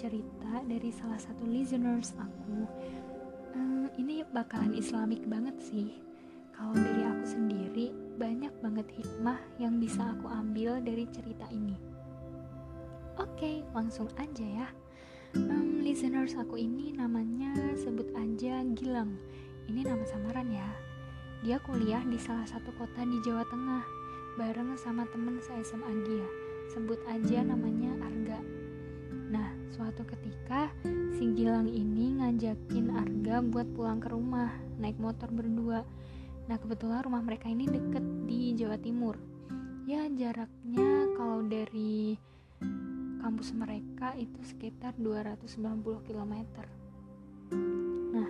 cerita dari salah satu listeners aku. Hmm, ini bakalan islamik banget sih. Kalau dari aku sendiri, banyak banget hikmah yang bisa aku ambil dari cerita ini. Oke, langsung aja ya. Um, listeners aku ini namanya sebut aja Gilang. Ini nama samaran ya. Dia kuliah di salah satu kota di Jawa Tengah bareng sama temen se-SMA dia sebut aja namanya Arga suatu ketika si Gilang ini ngajakin Arga buat pulang ke rumah naik motor berdua. Nah kebetulan rumah mereka ini deket di Jawa Timur. Ya jaraknya kalau dari kampus mereka itu sekitar 290 km nah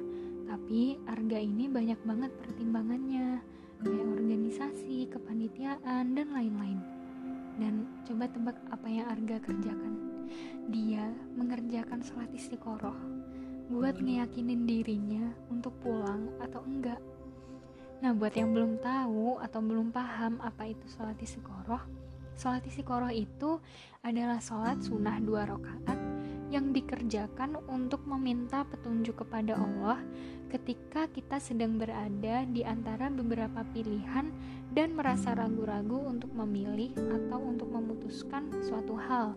tapi Arga ini banyak banget pertimbangannya kayak organisasi, kepanitiaan, dan lain-lain. Dan coba tebak apa yang Arga kerjakan. Dia mengerjakan sholat istiqoroh buat ngeyakinin dirinya untuk pulang atau enggak. Nah, buat yang belum tahu atau belum paham apa itu sholat istiqoroh, sholat istiqoroh itu adalah sholat sunnah dua rakaat yang dikerjakan untuk meminta petunjuk kepada Allah ketika kita sedang berada di antara beberapa pilihan dan merasa ragu-ragu untuk memilih atau untuk memutuskan suatu hal.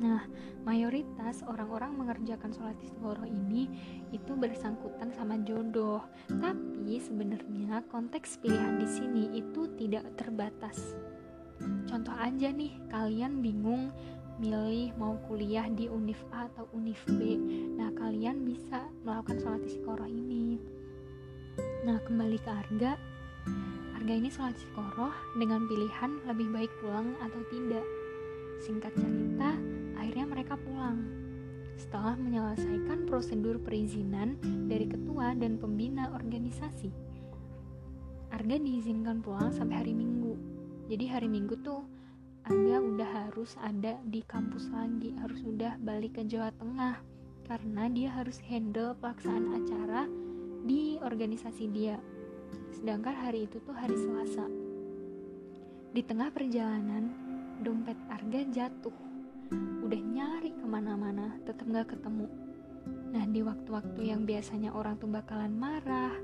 Nah, mayoritas orang-orang mengerjakan sholat istiqoroh ini itu bersangkutan sama jodoh. Tapi sebenarnya konteks pilihan di sini itu tidak terbatas. Contoh aja nih, kalian bingung milih mau kuliah di Univ A atau Univ B. Nah, kalian bisa melakukan sholat istiqoroh ini. Nah, kembali ke harga. Harga ini sholat istiqoroh dengan pilihan lebih baik pulang atau tidak. Singkat cerita, akhirnya mereka pulang. Setelah menyelesaikan prosedur perizinan dari ketua dan pembina organisasi. Arga diizinkan pulang sampai hari Minggu. Jadi hari Minggu tuh Angga udah harus ada di kampus lagi, harus udah balik ke Jawa Tengah karena dia harus handle pelaksanaan acara di organisasi dia. Sedangkan hari itu tuh hari Selasa. Di tengah perjalanan, dompet Arga jatuh. Udah nyari ke mana-mana, tetap gak ketemu. Nah, di waktu-waktu yang biasanya orang tuh bakalan marah,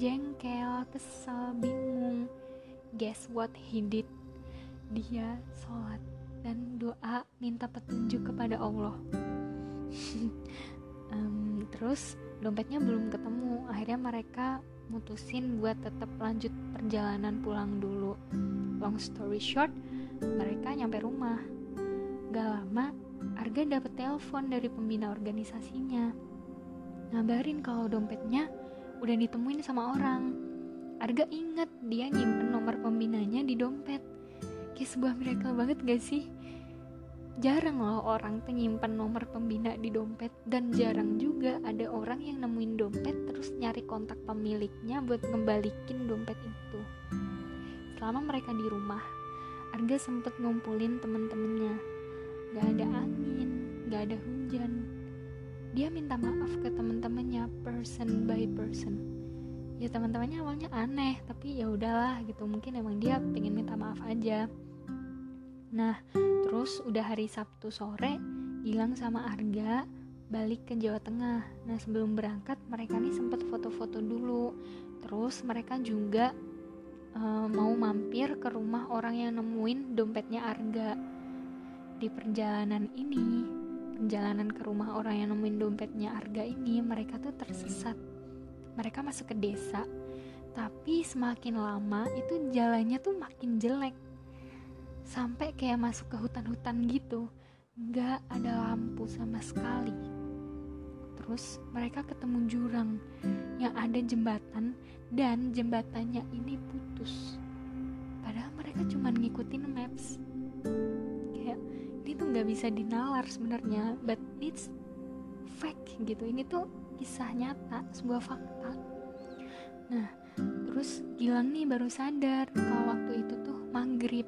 jengkel, kesel, bingung, guess what he did? dia sholat dan doa minta petunjuk kepada Allah um, terus dompetnya belum ketemu akhirnya mereka mutusin buat tetap lanjut perjalanan pulang dulu. Long story short mereka nyampe rumah. Gak lama Arga dapet telepon dari pembina organisasinya. Ngabarin kalau dompetnya udah ditemuin sama orang. Arga inget dia nyimpen nomor pembinanya di dompet. Kayak sebuah miracle banget gak sih jarang loh orang penyimpan nomor pembina di dompet dan jarang juga ada orang yang nemuin dompet terus nyari kontak pemiliknya buat ngembalikin dompet itu. Selama mereka di rumah Arga sempet ngumpulin temen-temennya. Gak ada angin gak ada hujan. Dia minta maaf ke temen-temennya person by person. Ya teman-temannya awalnya aneh tapi ya udahlah gitu. Mungkin emang dia pengen minta maaf aja Nah, terus udah hari Sabtu sore, Gilang sama Arga balik ke Jawa Tengah. Nah, sebelum berangkat mereka nih sempat foto-foto dulu. Terus mereka juga uh, mau mampir ke rumah orang yang nemuin dompetnya Arga. Di perjalanan ini, perjalanan ke rumah orang yang nemuin dompetnya Arga ini, mereka tuh tersesat. Mereka masuk ke desa, tapi semakin lama itu jalannya tuh makin jelek sampai kayak masuk ke hutan-hutan gitu. Nggak ada lampu sama sekali. Terus mereka ketemu jurang yang ada jembatan dan jembatannya ini putus. Padahal mereka cuma ngikutin maps. Kayak ini tuh nggak bisa dinalar sebenarnya but it's fact gitu. Ini tuh kisah nyata sebuah fakta. Nah terus Gilang nih baru sadar kalau waktu itu tuh maghrib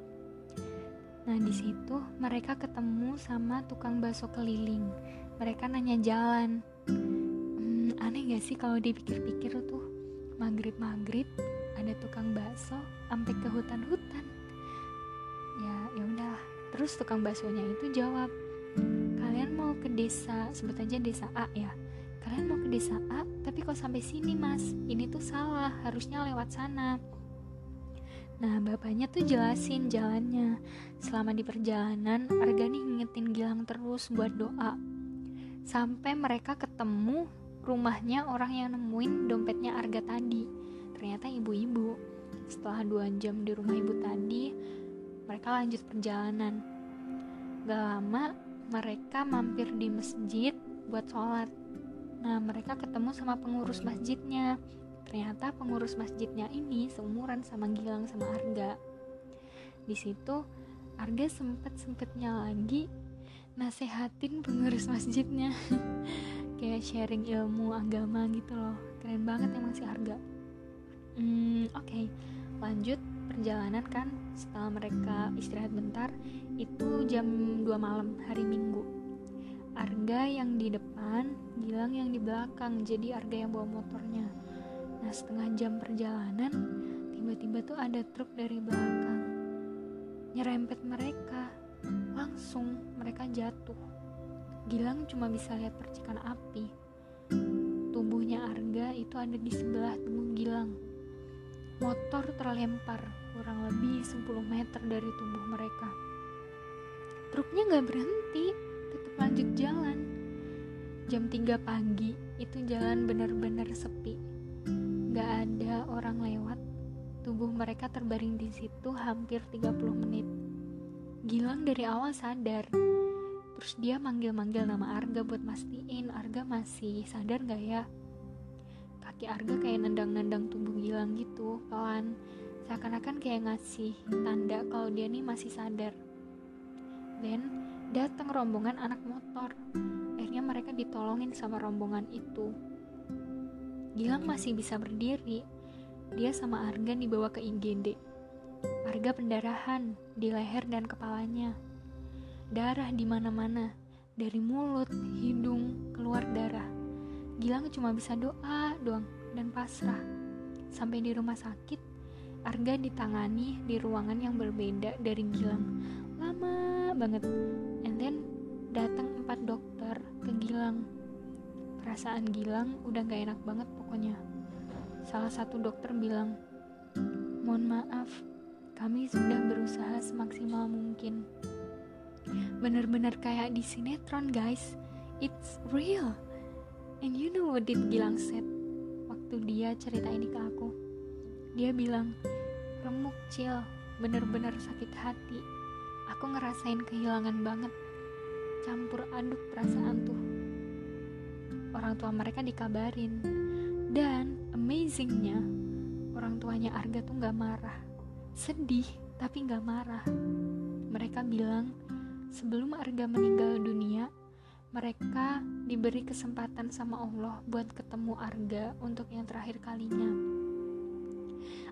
Nah di situ mereka ketemu sama tukang bakso keliling. Mereka nanya jalan. Hmm, aneh gak sih kalau dipikir-pikir tuh maghrib maghrib ada tukang bakso sampai ke hutan-hutan. Ya ya udah terus tukang baksonya itu jawab kalian mau ke desa sebut aja desa A ya kalian mau ke desa A tapi kok sampai sini mas ini tuh salah harusnya lewat sana Nah bapaknya tuh jelasin jalannya. Selama di perjalanan Arga nih ngingetin Gilang terus buat doa. Sampai mereka ketemu rumahnya orang yang nemuin dompetnya Arga tadi. Ternyata ibu-ibu. Setelah dua jam di rumah ibu tadi Mereka lanjut perjalanan. Gak lama mereka mampir di masjid buat sholat. Nah mereka ketemu sama pengurus masjidnya ternyata pengurus masjidnya ini seumuran sama Gilang sama Arga. Di situ Arga sempet sempetnya lagi nasehatin pengurus masjidnya. Kayak sharing ilmu agama gitu loh. Keren banget emang si Arga. Hmm, oke. Okay. lanjut perjalanan kan setelah mereka istirahat bentar itu jam 2 malam hari minggu. Arga yang di depan Gilang yang di belakang jadi Arga yang bawa motornya Nah setengah jam perjalanan Tiba-tiba tuh ada truk dari belakang Nyerempet mereka. Langsung mereka jatuh. Gilang cuma bisa lihat percikan api. Tubuhnya Arga itu ada di sebelah tubuh Gilang. Motor terlempar kurang lebih 10 meter dari tubuh mereka. Truknya gak berhenti Tetap lanjut jalan. Jam 3 pagi itu jalan benar-benar sepi Gak ada orang lewat. Tubuh mereka terbaring di situ hampir 30 menit. Gilang dari awal sadar. Terus dia manggil-manggil nama Arga buat mastiin Arga masih sadar gak ya? Kaki Arga kayak nendang-nendang tubuh Gilang gitu, pelan. Seakan-akan kayak ngasih tanda kalau dia nih masih sadar. Dan datang rombongan anak motor. Akhirnya mereka ditolongin sama rombongan itu. Gilang masih bisa berdiri. Dia sama Arga dibawa ke IGD. Arga pendarahan di leher dan kepalanya. Darah di mana-mana, dari mulut, hidung, keluar darah. Gilang cuma bisa doa doang dan pasrah. Sampai di rumah sakit, Arga ditangani di ruangan yang berbeda dari Gilang. Lama banget. And then datang empat dokter ke Gilang Perasaan Gilang udah gak enak banget pokoknya. Salah satu dokter bilang, Mohon maaf, kami sudah berusaha semaksimal mungkin. Bener-bener kayak di sinetron guys, it's real. And you know what did Gilang said waktu dia cerita ini ke aku? Dia bilang, remuk cil, bener-bener sakit hati. Aku ngerasain kehilangan banget. Campur aduk perasaan tuh orang tua mereka dikabarin. Dan amazingnya orang tuanya Arga tuh gak marah. Sedih tapi gak marah. Mereka bilang sebelum Arga meninggal dunia mereka diberi kesempatan sama Allah buat ketemu Arga untuk yang terakhir kalinya.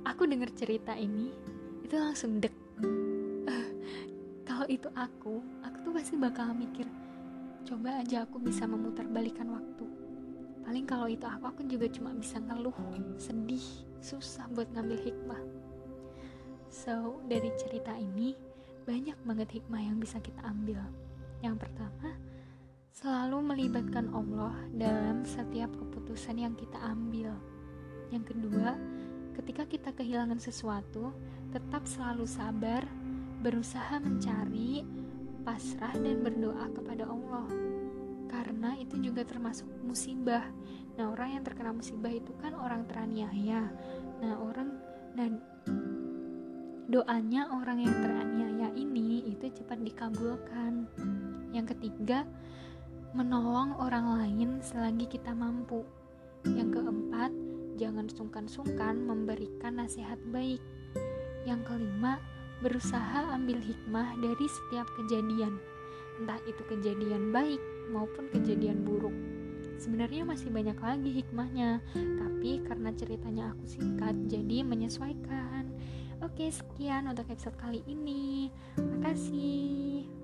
Aku dengar cerita ini itu langsung dek uh, kalau itu aku aku tuh pasti bakal mikir Coba aja aku bisa memutarbalikkan waktu. Paling kalau itu aku, aku juga cuma bisa ngeluh, sedih, susah buat ngambil hikmah. So, dari cerita ini, banyak banget hikmah yang bisa kita ambil. Yang pertama, selalu melibatkan Allah dalam setiap keputusan yang kita ambil. Yang kedua, ketika kita kehilangan sesuatu, tetap selalu sabar, berusaha mencari, pasrah dan berdoa kepada Allah. Karena itu juga termasuk musibah. Nah orang yang terkena musibah itu kan orang teraniaya. Nah orang dan doanya orang yang teraniaya ini itu cepat dikabulkan. Yang ketiga menolong orang lain selagi kita mampu. Yang keempat jangan sungkan-sungkan memberikan nasihat baik. Yang kelima berusaha ambil hikmah dari setiap kejadian, entah itu kejadian baik maupun kejadian buruk. Sebenarnya masih banyak lagi hikmahnya, tapi karena ceritanya aku singkat, jadi menyesuaikan. Oke, sekian untuk episode kali ini. Makasih.